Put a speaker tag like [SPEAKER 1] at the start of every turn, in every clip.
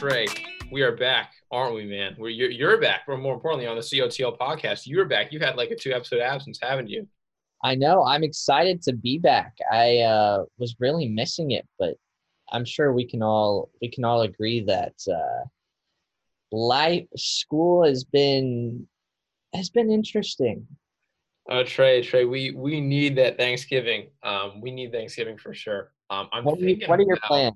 [SPEAKER 1] Trey, we are back, aren't we, man? We're, you're, you're back. But more importantly, on the COTL podcast, you're back. You've had like a two episode absence, haven't you?
[SPEAKER 2] I know. I'm excited to be back. I uh, was really missing it, but I'm sure we can all we can all agree that uh, life school has been has been interesting.
[SPEAKER 1] Uh, Trey, Trey, we we need that Thanksgiving. Um, we need Thanksgiving for sure. Um, I'm
[SPEAKER 2] what, you, what are your plans?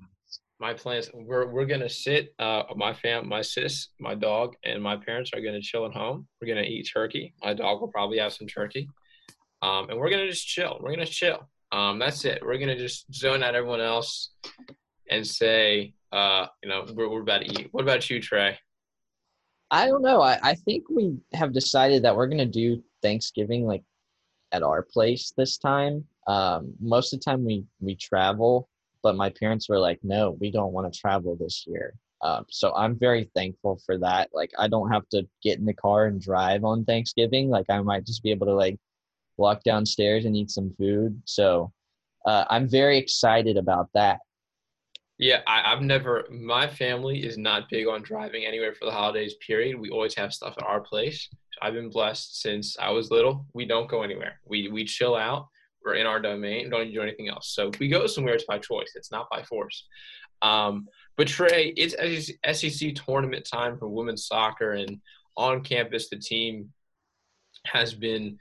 [SPEAKER 1] My plans. We're we're gonna sit. Uh, my fam, my sis, my dog, and my parents are gonna chill at home. We're gonna eat turkey. My dog will probably have some turkey. Um, and we're gonna just chill. We're gonna chill. Um, that's it. We're gonna just zone out everyone else and say, uh, you know, we're, we're about to eat. What about you, Trey?
[SPEAKER 2] I don't know. I, I think we have decided that we're gonna do Thanksgiving like at our place this time. Um, most of the time we we travel, but my parents were like, no, we don't want to travel this year. Um, so I'm very thankful for that. Like I don't have to get in the car and drive on Thanksgiving. Like I might just be able to like walk downstairs and eat some food. So uh, I'm very excited about that.
[SPEAKER 1] Yeah, I, have never. My family is not big on driving anywhere for the holidays. Period. We always have stuff at our place. I've been blessed since I was little. We don't go anywhere. We we chill out. We're in our domain. Don't do anything else. So if we go somewhere, it's by choice. It's not by force. Um, but Trey, it's SEC tournament time for women's soccer, and on campus, the team has been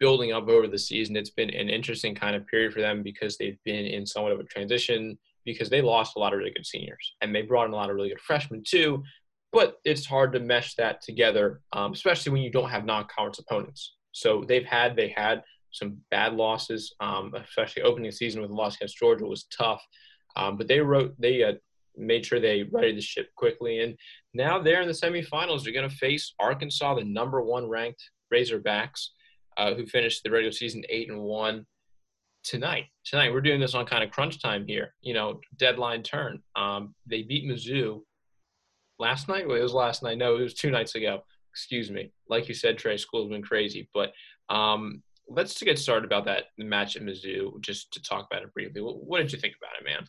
[SPEAKER 1] building up over the season. It's been an interesting kind of period for them because they've been in somewhat of a transition because they lost a lot of really good seniors and they brought in a lot of really good freshmen too. But it's hard to mesh that together, um, especially when you don't have non-conference opponents. So they've had they had some bad losses, um, especially opening the season with a loss against Georgia was tough. Um, but they wrote they uh, made sure they righted the ship quickly, and now they're in the semifinals. They're going to face Arkansas, the number one ranked Razorbacks, uh, who finished the regular season eight and one tonight. Tonight we're doing this on kind of crunch time here. You know, deadline turn. Um, they beat Mizzou last night. Well, it was last night. No, it was two nights ago. Excuse me. Like you said, Trey, school's been crazy. But um, let's get started about that match at Mizzou, just to talk about it briefly. What, what did you think about it, man?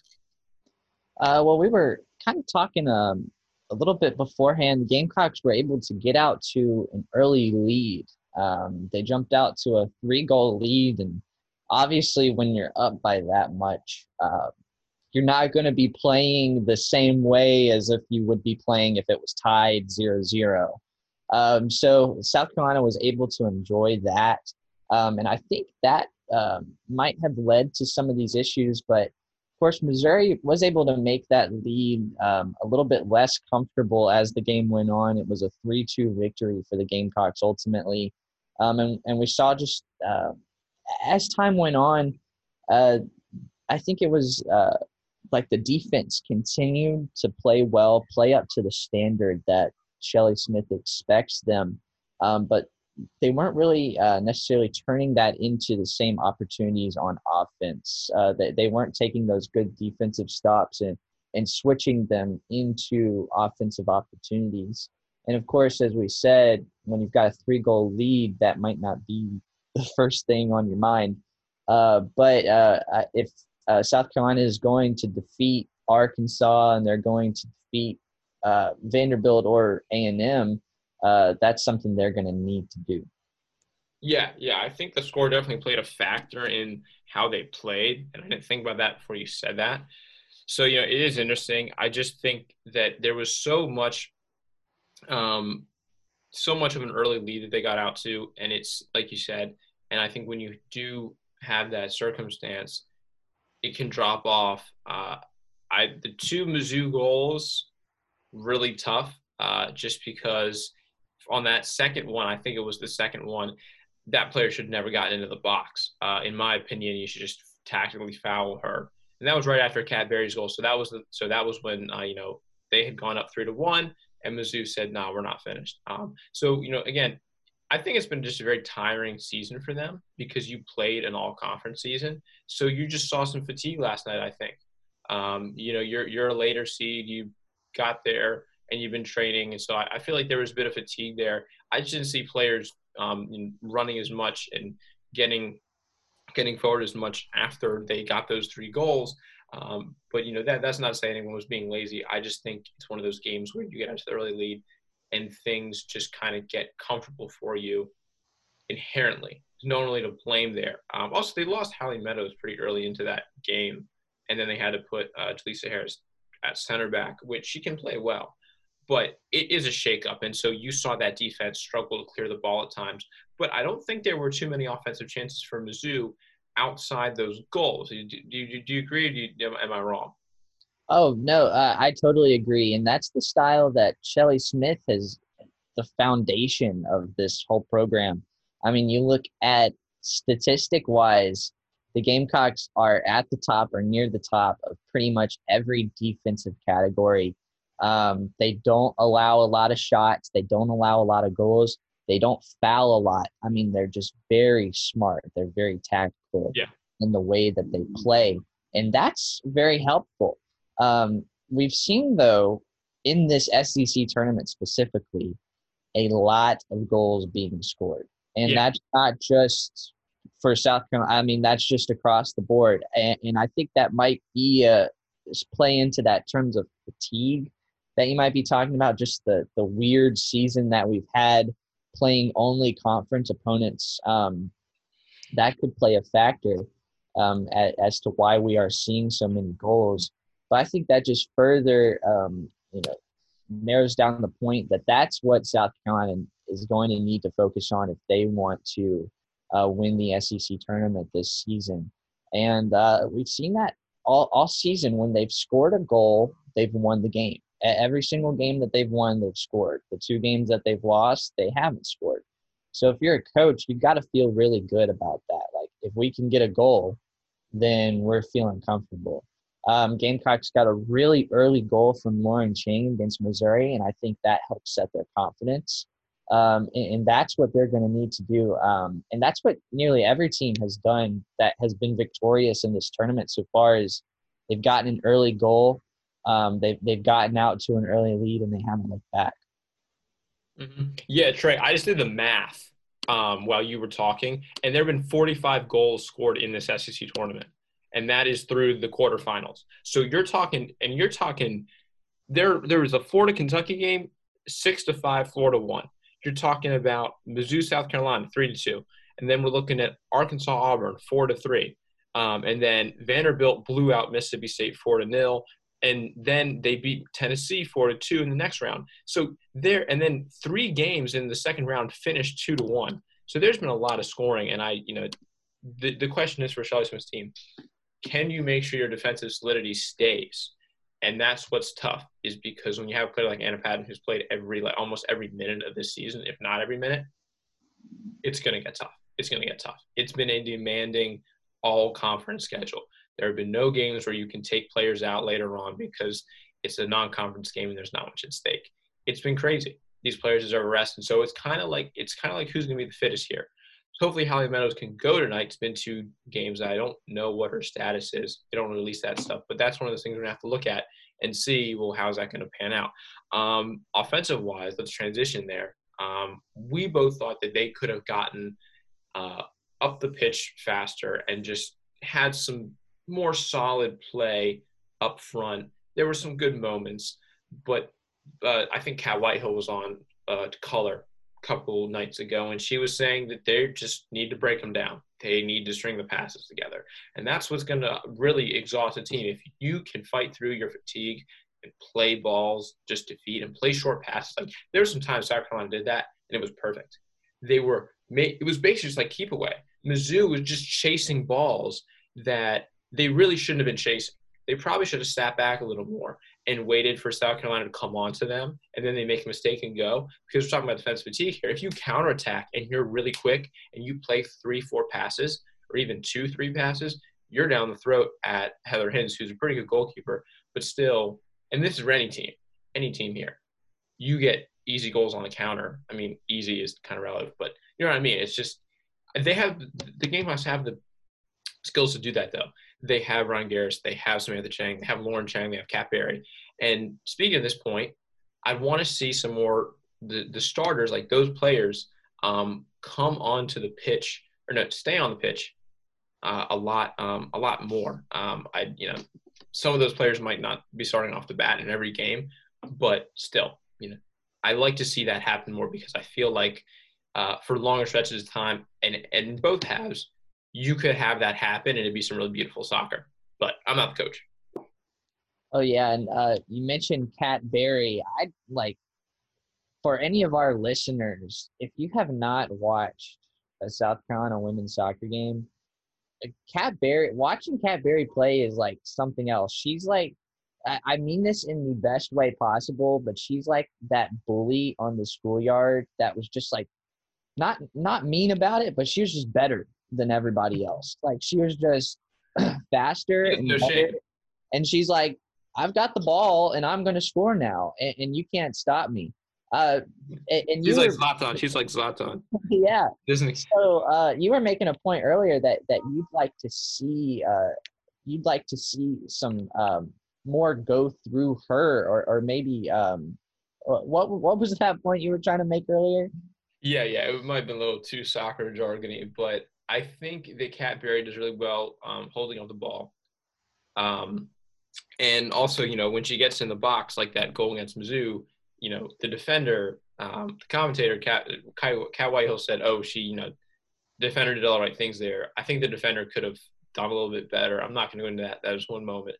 [SPEAKER 2] Uh, well, we were kind of talking um, a little bit beforehand. Gamecocks were able to get out to an early lead. Um, they jumped out to a three-goal lead and obviously when you're up by that much uh, you're not going to be playing the same way as if you would be playing if it was tied 0-0 um, so south carolina was able to enjoy that um, and i think that um, might have led to some of these issues but of course missouri was able to make that lead um, a little bit less comfortable as the game went on it was a 3-2 victory for the gamecocks ultimately um, and, and we saw just uh, as time went on, uh, I think it was uh, like the defense continued to play well, play up to the standard that Shelly Smith expects them. Um, but they weren't really uh, necessarily turning that into the same opportunities on offense. Uh, they, they weren't taking those good defensive stops and, and switching them into offensive opportunities. And of course, as we said, when you've got a three goal lead, that might not be the first thing on your mind. Uh, but uh, if uh, South Carolina is going to defeat Arkansas and they're going to defeat uh, Vanderbilt or A and M, uh, that's something they're going to need to do.
[SPEAKER 1] Yeah, yeah, I think the score definitely played a factor in how they played, and I didn't think about that before you said that. So you know, it is interesting. I just think that there was so much um, so much of an early lead that they got out to, and it's like you said. And I think when you do have that circumstance, it can drop off. Uh, I the two Mizzou goals really tough, uh, just because on that second one, I think it was the second one, that player should have never gotten into the box. Uh, in my opinion, you should just tactically foul her, and that was right after Kat Berry's goal. So that was the so that was when uh, you know they had gone up three to one and Mizzou said, "No, nah, we're not finished." Um, so you know, again, I think it's been just a very tiring season for them because you played an all-conference season, so you just saw some fatigue last night. I think, um, you know, you're you're a later seed, you got there and you've been training, and so I, I feel like there was a bit of fatigue there. I just didn't see players um, running as much and getting getting forward as much after they got those three goals. Um, but you know that that's not to say anyone was being lazy. I just think it's one of those games where you get into the early lead and things just kind of get comfortable for you inherently. There's no one really to blame there. Um, also, they lost Hallie Meadows pretty early into that game, and then they had to put uh, Jyllissa Harris at center back, which she can play well. But it is a shakeup, and so you saw that defense struggle to clear the ball at times. But I don't think there were too many offensive chances for Mizzou outside those goals. Do, do, do, you agree? Do you, am I wrong?
[SPEAKER 2] Oh no, uh, I totally agree, and that's the style that Shelly Smith has the foundation of this whole program. I mean, you look at statistic wise, the Gamecocks are at the top or near the top of pretty much every defensive category. Um, they don't allow a lot of shots. They don't allow a lot of goals. They don't foul a lot. I mean, they're just very smart. They're very tactical
[SPEAKER 1] yeah.
[SPEAKER 2] in the way that they play, and that's very helpful. Um, we've seen though in this SEC tournament specifically a lot of goals being scored, and yeah. that's not just for South Carolina. I mean, that's just across the board, and, and I think that might be a play into that terms of fatigue that you might be talking about. Just the the weird season that we've had playing only conference opponents. Um, that could play a factor um, as, as to why we are seeing so many goals. But I think that just further, um, you know, narrows down the point that that's what South Carolina is going to need to focus on if they want to uh, win the SEC tournament this season. And uh, we've seen that all, all season when they've scored a goal, they've won the game. Every single game that they've won, they've scored. The two games that they've lost, they haven't scored. So if you're a coach, you've got to feel really good about that. Like if we can get a goal, then we're feeling comfortable. Um, Gamecocks got a really early goal from Lauren Chang against Missouri, and I think that helps set their confidence. Um, and, and, that's what they're going to need to do. Um, and that's what nearly every team has done that has been victorious in this tournament so far. Is they've gotten an early goal, um, they've they've gotten out to an early lead, and they haven't looked back.
[SPEAKER 1] Mm-hmm. Yeah, Trey, I just did the math um, while you were talking, and there have been 45 goals scored in this SEC tournament and that is through the quarterfinals. So you're talking, and you're talking. There, there was a Florida Kentucky game, six to five, Florida won. You're talking about Mizzou, South Carolina, three to two, and then we're looking at Arkansas, Auburn, four to three, um, and then Vanderbilt blew out Mississippi State four to nil, and then they beat Tennessee four to two in the next round. So there, and then three games in the second round finished two to one. So there's been a lot of scoring, and I, you know, the, the question is for Shelly Smith's team, can you make sure your defensive solidity stays? And that's what's tough, is because when you have a player like Anna Patton who's played every like almost every minute of this season, if not every minute, it's gonna get tough. It's gonna get tough. It's been a demanding all conference schedule. There have been no games where you can take players out later on because it's a non-conference game and there's not much at stake. It's been crazy. These players deserve a rest, and so it's kind of like it's kind of like who's going to be the fittest here hopefully Holly Meadows can go tonight. It's been two games. I don't know what her status is. They don't release that stuff, but that's one of the things we're gonna have to look at and see. Well, how's that gonna pan out? Um, offensive wise, let's transition there. Um, we both thought that they could have gotten uh, up the pitch faster and just had some more solid play up front. There were some good moments, but uh, I think Kat Whitehill was on uh, color a couple nights ago, and she was saying that they just need to break them down. They need to string the passes together, and that's what's going to really exhaust a team. If you can fight through your fatigue and play balls just feed and play short passes, like there were some times South Carolina did that, and it was perfect. They were it was basically just like keep away. Mizzou was just chasing balls that they really shouldn't have been chasing. They probably should have sat back a little more and waited for South Carolina to come on to them, and then they make a mistake and go. Because we're talking about defense fatigue here. If you counterattack and you're really quick and you play three, four passes, or even two, three passes, you're down the throat at Heather Hinz, who's a pretty good goalkeeper, but still, and this is for any team, any team here, you get easy goals on the counter. I mean, easy is kind of relative, but you know what I mean? It's just they have the Gamecocks have the skills to do that though they have Ryan Gareis, they have Samantha Chang, they have Lauren Chang, they have Kat Berry. And speaking of this point, I want to see some more the, the starters, like those players, um, come onto the pitch or no, stay on the pitch uh, a lot, um, a lot more. Um, I, you know, some of those players might not be starting off the bat in every game, but still, you know, I like to see that happen more because I feel like uh, for longer stretches of time, and and both halves, you could have that happen and it'd be some really beautiful soccer. But I'm not the coach.
[SPEAKER 2] Oh yeah, and uh, you mentioned Cat Berry. I like for any of our listeners, if you have not watched a South Carolina women's soccer game, Cat Berry watching Cat Berry play is like something else. She's like I mean this in the best way possible, but she's like that bully on the schoolyard that was just like not not mean about it, but she was just better than everybody else. Like she was just faster and, no and she's like, I've got the ball and I'm going to score now, and, and, you can't stop me. Uh, and, and
[SPEAKER 1] she's like were, Zlatan. She's like Zlatan.
[SPEAKER 2] yeah. So uh, you were making a point earlier that that you'd like to see uh, you'd like to see some um, more go through her, or or maybe um, what what was that point you were trying to make earlier?
[SPEAKER 1] Yeah, yeah, it might have been a little too soccer jargony, but I think that Kat Berry does really well um, holding on the ball. Um, and also, you know, when she gets in the box like that goal against Mizzou, you know, the defender, um, the commentator, Cat, Cat Whitehill said, oh, she, you know, defender did all the right things there. I think the defender could have done a little bit better. I'm not going to go into that. That was one moment.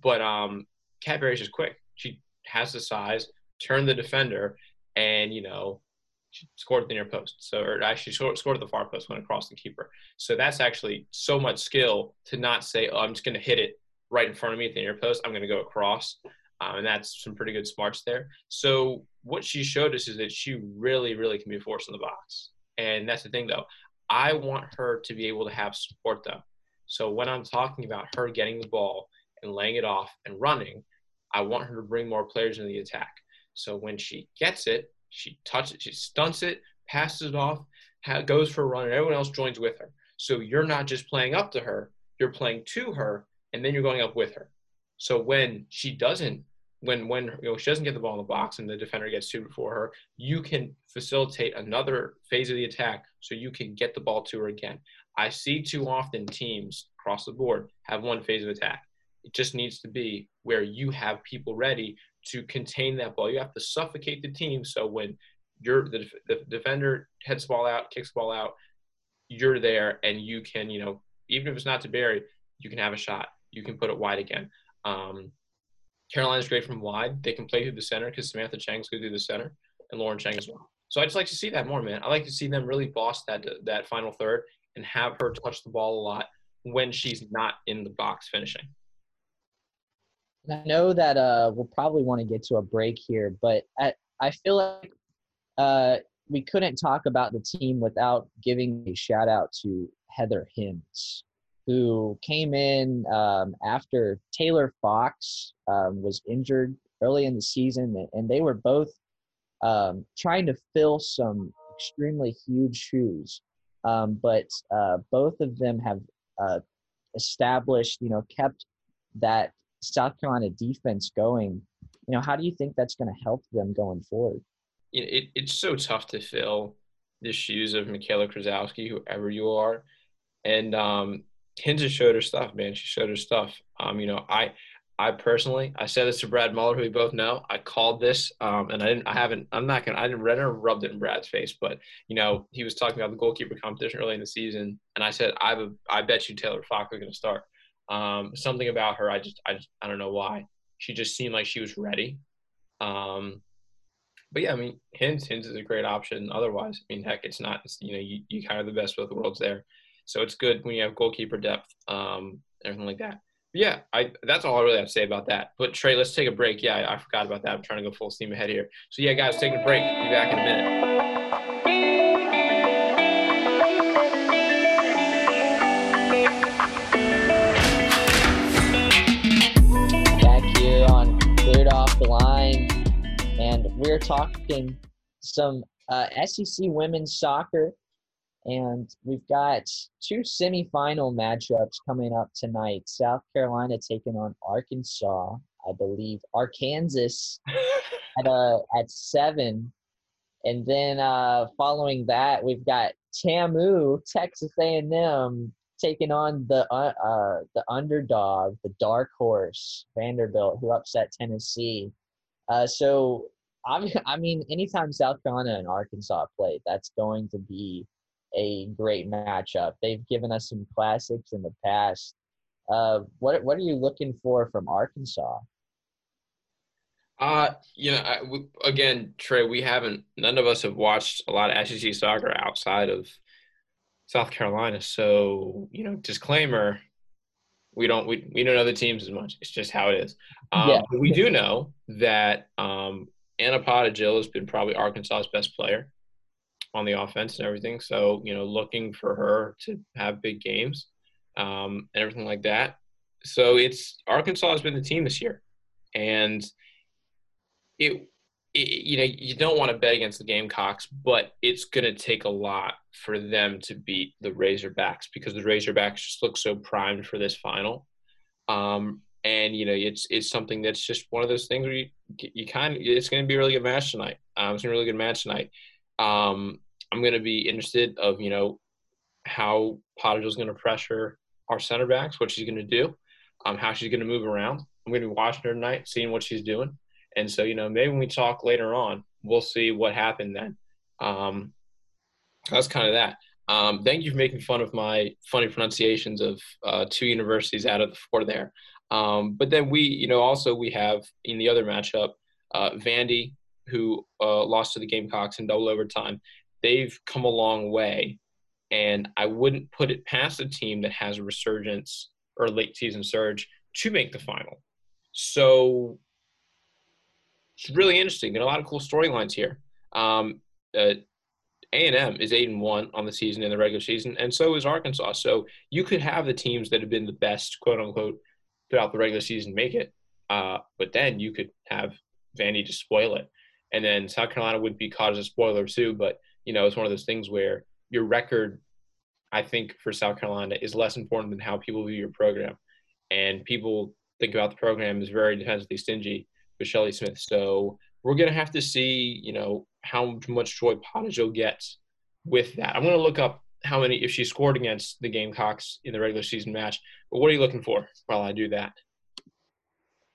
[SPEAKER 1] But um, Kat Berry's just quick. She has the size, turn the defender, and, you know, she scored at the near post. So, or actually scored at the far post, went across the keeper. So that's actually so much skill to not say, oh, I'm just going to hit it right in front of me at the near post. I'm going to go across. Um, and that's some pretty good smarts there. So what she showed us is that she really, really can be a force in the box. And that's the thing, though. I want her to be able to have support, though. So when I'm talking about her getting the ball and laying it off and running, I want her to bring more players into the attack. So when she gets it, she touches it, she stunts it, passes it off, goes for a run, and everyone else joins with her. So you're not just playing up to her, you're playing to her, and then you're going up with her. So when she doesn't, when when you know she doesn't get the ball in the box and the defender gets to before her, you can facilitate another phase of the attack so you can get the ball to her again. I see too often teams across the board have one phase of attack. It just needs to be where you have people ready to contain that ball. You have to suffocate the team so when you're the, the defender heads the ball out, kicks the ball out, you're there and you can, you know, even if it's not to Berry, you can have a shot. You can put it wide again. Um, Carolina's great from wide. They can play through the center because Samantha Chang's good through the center and Lauren Chang as well. So I just like to see that more, man. I like to see them really boss that that final third and have her touch the ball a lot when she's not in the box finishing.
[SPEAKER 2] I know that uh, we'll probably want to get to a break here, but I, I feel like uh, we couldn't talk about the team without giving a shout out to Heather Hinz, who came in um, after Taylor Fox um, was injured early in the season, and they were both um, trying to fill some extremely huge shoes. Um, but uh, both of them have uh, established, you know, kept that South Carolina defense going, you know, how do you think that's going to help them going forward?
[SPEAKER 1] It, it's so tough to fill the shoes of Mikayla Krzeczowski, whoever you are. And um, Hinz showed her stuff, man. She showed her stuff. Um, you know, I I personally, I said this to Brad Muller, who we both know. I called this, um, and I didn't, I haven't, I'm not gonna, I didn't, I rubbed it in Brad's face, but you know, he was talking about the goalkeeper competition early in the season, and I said, I, have I bet you Taylor Fox is gonna start. Um, something about her, I just, I just, I don't know why. She just seemed like she was ready. Um, but yeah, I mean, Hinz, Hinz is a great option. Otherwise, I mean, heck, it's not. It's, you know, you, you kind of the best of both worlds there. So it's good when you have goalkeeper depth, um, everything like that. But yeah, I that's all I really have to say about that. But Trey, let's take a break. Yeah, I, I forgot about that. I'm trying to go full steam ahead here. So yeah, guys, taking a break. Be back in a minute.
[SPEAKER 2] Talking some uh, SEC women's soccer. And we've got two semifinal matchups coming up tonight. South Carolina taking on Arkansas, I believe. Arkansas at uh, at seven, and then uh, following that, we've got TAMU, Texas A&M, taking on the uh, uh, the underdog, the dark horse Vanderbilt, who upset Tennessee. Uh, so I I mean, anytime South Carolina and Arkansas play, that's going to be a great matchup. They've given us some classics in the past. Uh, what what are you looking for from Arkansas?
[SPEAKER 1] Uh, you know, I, we, again, Trey, we haven't. None of us have watched a lot of SEC soccer outside of South Carolina. So, you know, disclaimer: we don't we, we don't know the teams as much. It's just how it is. Um, yeah. we do know that um, Anna Jill has been probably Arkansas's best player on the offense and everything. So, you know, looking for her to have big games um, and everything like that. So it's Arkansas has been the team this year, and it, it you know you don't want to bet against the Gamecocks, but it's going to take a lot for them to beat the Razorbacks because the Razorbacks just look so primed for this final. Um, and you know it's it's something that's just one of those things where you you kind of it's going to be a really good match tonight. Um, it's a really good match tonight. Um, I'm going to be interested of you know how Potter is going to pressure our center backs, what she's going to do, um, how she's going to move around. I'm going to be watching her tonight, seeing what she's doing, and so you know maybe when we talk later on, we'll see what happened then. Um, that's kind of that. Um, thank you for making fun of my funny pronunciations of uh, two universities out of the four there. Um, but then we, you know, also we have in the other matchup, uh, Vandy, who uh, lost to the Gamecocks in double overtime. They've come a long way, and I wouldn't put it past a team that has a resurgence or late season surge to make the final. So it's really interesting. Got a lot of cool storylines here. Um, uh, a&M is 8 and 1 on the season in the regular season and so is Arkansas. So you could have the teams that have been the best quote unquote throughout the regular season make it. Uh, but then you could have Vandy just spoil it. And then South Carolina would be caught as a spoiler too. But, you know, it's one of those things where your record, I think, for South Carolina is less important than how people view your program. And people think about the program as very defensively stingy with Shelly Smith. So we're going to have to see, you know, how much Troy Podojil gets with that. I'm going to look up how many if she scored against the Gamecocks in the regular season match. But what are you looking for while I do that?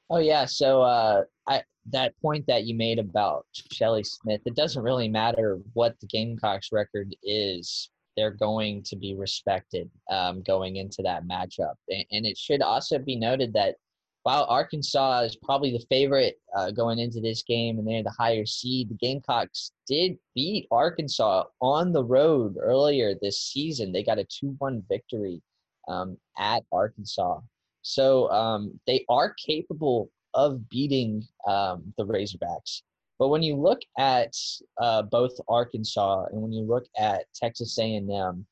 [SPEAKER 2] Oh yeah, so uh, I that point that you made about Shelly Smith, it doesn't really matter what the Gamecocks record is. They're going to be respected um, going into that matchup, and, and it should also be noted that while Arkansas is probably the favorite uh, going into this game and they're the higher seed, the Gamecocks did beat Arkansas on the road earlier this season. They got a 2 1 victory um, at Arkansas. So um, they are capable of beating um, the Razorbacks. But when you look at uh, both Arkansas and when you look at Texas A&M,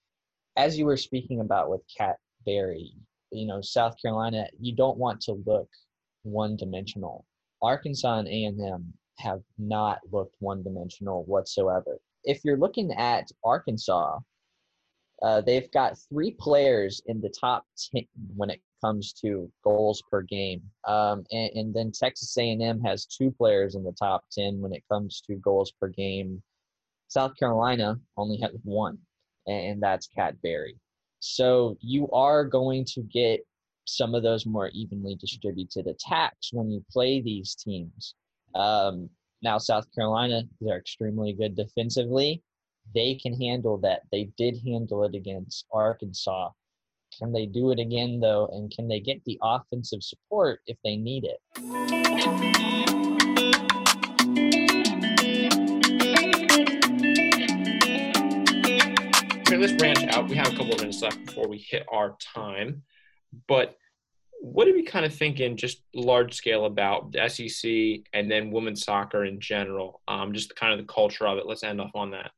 [SPEAKER 2] as you were speaking about with Cat Berry, you know South Carolina, you don't want to look one dimensional. Arkansas and A&M have not looked one dimensional whatsoever. If you're looking at Arkansas, uh, they've got three players in the top 10 when it comes to goals per game. Um, and, and, then Texas A&M has two players in the top 10 when it comes to goals per game. South Carolina only has one, and that's Kat Berry. So you are going to get some of those more evenly distributed attacks when you play these teams. Um, now, South Carolina, they're extremely good defensively. They can handle that. They did handle it against Arkansas. Can they do it again, though? And can they get the offensive support if they need it?
[SPEAKER 1] Let's branch out. We have a couple of minutes left before we hit our time. But what are we kind of thinking, just large scale, about the SEC and then women's soccer in general? Um, just kind of the culture of it. Let's end off on that.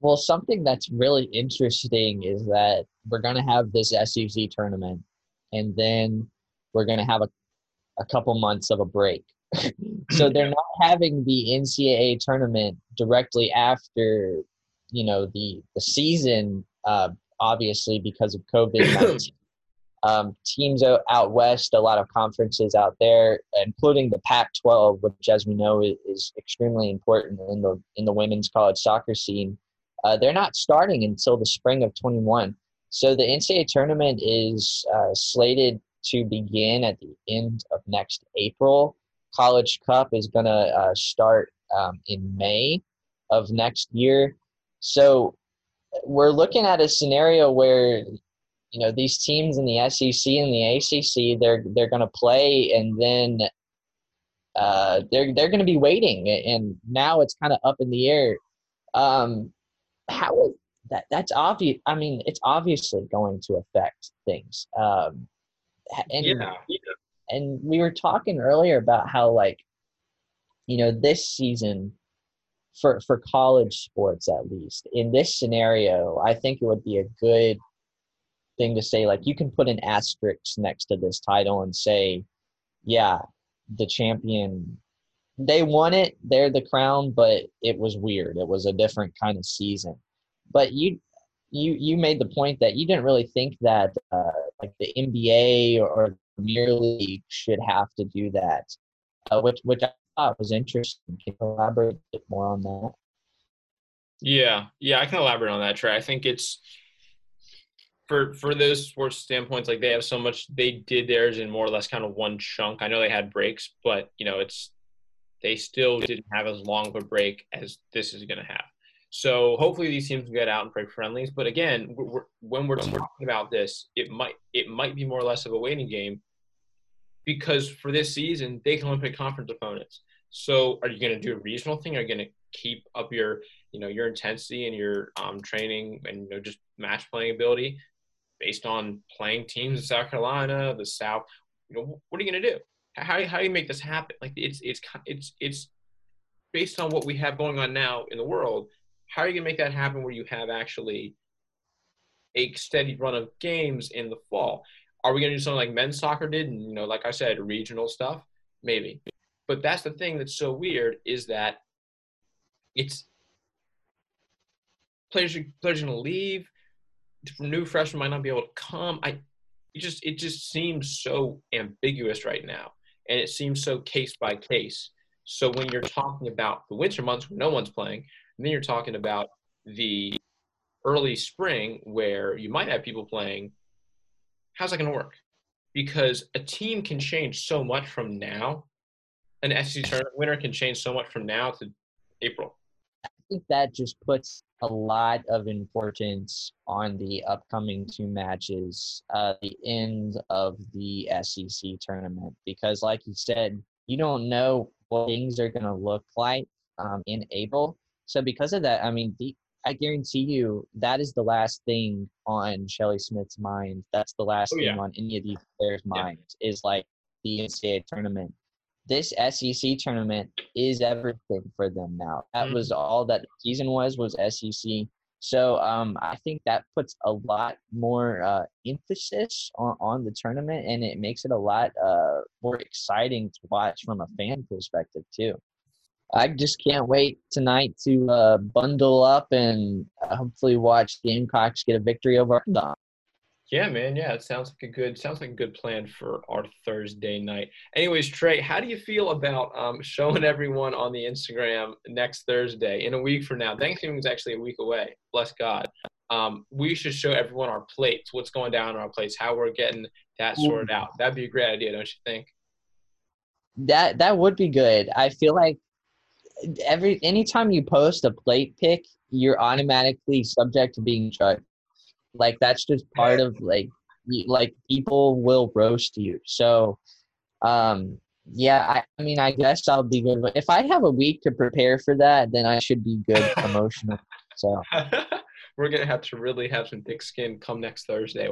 [SPEAKER 2] Well, something that's really interesting is that we're going to have this SEC tournament, and then we're going to have a, a couple months of a break. so they're not having the NCAA tournament directly after you know the the season uh, obviously because of COVID nineteen. um, teams out, out west, a lot of conferences out there, including the Pac-12, which, as we know, is, is extremely important in the in the women's college soccer scene. Uh, they're not starting until the spring of 21. So the NCAA tournament is uh, slated to begin at the end of next April. College Cup is going to uh, start um, in May of next year. So we're looking at a scenario where you know these teams in the SEC and the ACC they're they're going to play and then uh, they're they're going to be waiting and now it's kind of up in the air. Um, how is that? That's obvious. I mean, it's obviously going to affect things. Um, and
[SPEAKER 1] yeah.
[SPEAKER 2] and we were talking earlier about how like you know this season for for college sports at least. In this scenario i think it would be a good thing to say like you can put an asterisk next to this title and say yeah the champion they won it they're the crown but it was weird. It was a different kind of season. But you you you made the point that you didn't really think that uh, like the nba or premier league should have to do that uh, which which thought was interesting can you elaborate a bit more on that
[SPEAKER 1] yeah yeah i can elaborate on that trey i think it's for for those sports standpoints, like they have so much. They did theirs in more or less kind of one chunk. I know they had breaks, but you know it's they still didn't have as long of a break as this is going to have. So hopefully these teams can get out and play friendlies. But again, we're, when we're talking about this, it might it might be more or less of a waiting game because for this season they can only play conference opponents. So are you going to do a regional thing? Are you going to keep up your you know your intensity and your um, training and you know just match playing ability based on playing teams in South Carolina, the South. You know, what are you going to do? How, how do you make this happen? Like it's it's it's it's based on what we have going on now in the world. How are you going to make that happen where you have actually a steady run of games in the fall? Are we going to do something like men's soccer did? And you know, like I said, regional stuff, maybe. But that's the thing that's so weird is that it's players players are going to leave new freshmen might not be able to come. I it just it just seems so ambiguous right now, and it seems so case by case. So when you're talking about the winter months when no one's playing, and then you're talking about the early spring where you might have people playing, how's that going to work? Because a team can change so much from now. An SEC tournament winner can change so much from now to April.
[SPEAKER 2] I think that just puts a lot of importance on the upcoming two matches, uh, the end of the SEC tournament, because, like you said, you don't know what things are going to look like um, in April. So, because of that, I mean, the, I guarantee you that is the last thing on Shelly Smith's mind. That's the last oh, yeah. thing on any of these players' minds yeah. is like the NCAA tournament this SEC tournament is everything for them now. That mm-hmm. was all that the season was was SEC. So um, I think that puts a lot more uh, emphasis on, on the tournament, and it makes it a lot uh, more exciting to watch from a fan perspective too. I just can't wait tonight to uh, bundle up and uh, hopefully watch Gamecocks get a victory over Arkansas.
[SPEAKER 1] Yeah, man. Yeah, it sounds like a good sounds like a good plan for our Thursday night. Anyways, Trey, how do you feel about um, showing everyone on the Instagram next Thursday in a week from now? Thanksgiving is actually a week away. Bless God. Um, we should show everyone our plates, what's going down on our plates, how we're getting that sorted out. That'd be a great idea, don't you think?
[SPEAKER 2] That that would be good. I feel like every anytime you post a plate pick, you're automatically subject to being judged like that's just part of like like people will roast you. So um yeah, I, I mean I guess I'll be good. But if I have a week to prepare for that, then I should be good emotionally. So
[SPEAKER 1] we're gonna have to really have some thick skin come next Thursday.